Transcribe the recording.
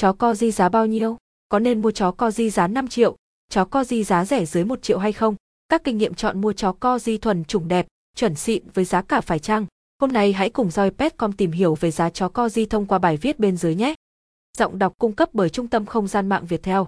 Chó co di giá bao nhiêu? Có nên mua chó co di giá 5 triệu, chó co di giá rẻ dưới 1 triệu hay không? Các kinh nghiệm chọn mua chó co di thuần chủng đẹp, chuẩn xịn với giá cả phải chăng? Hôm nay hãy cùng Joy Petcom tìm hiểu về giá chó co di thông qua bài viết bên dưới nhé. Giọng đọc cung cấp bởi Trung tâm Không gian mạng Việt Theo.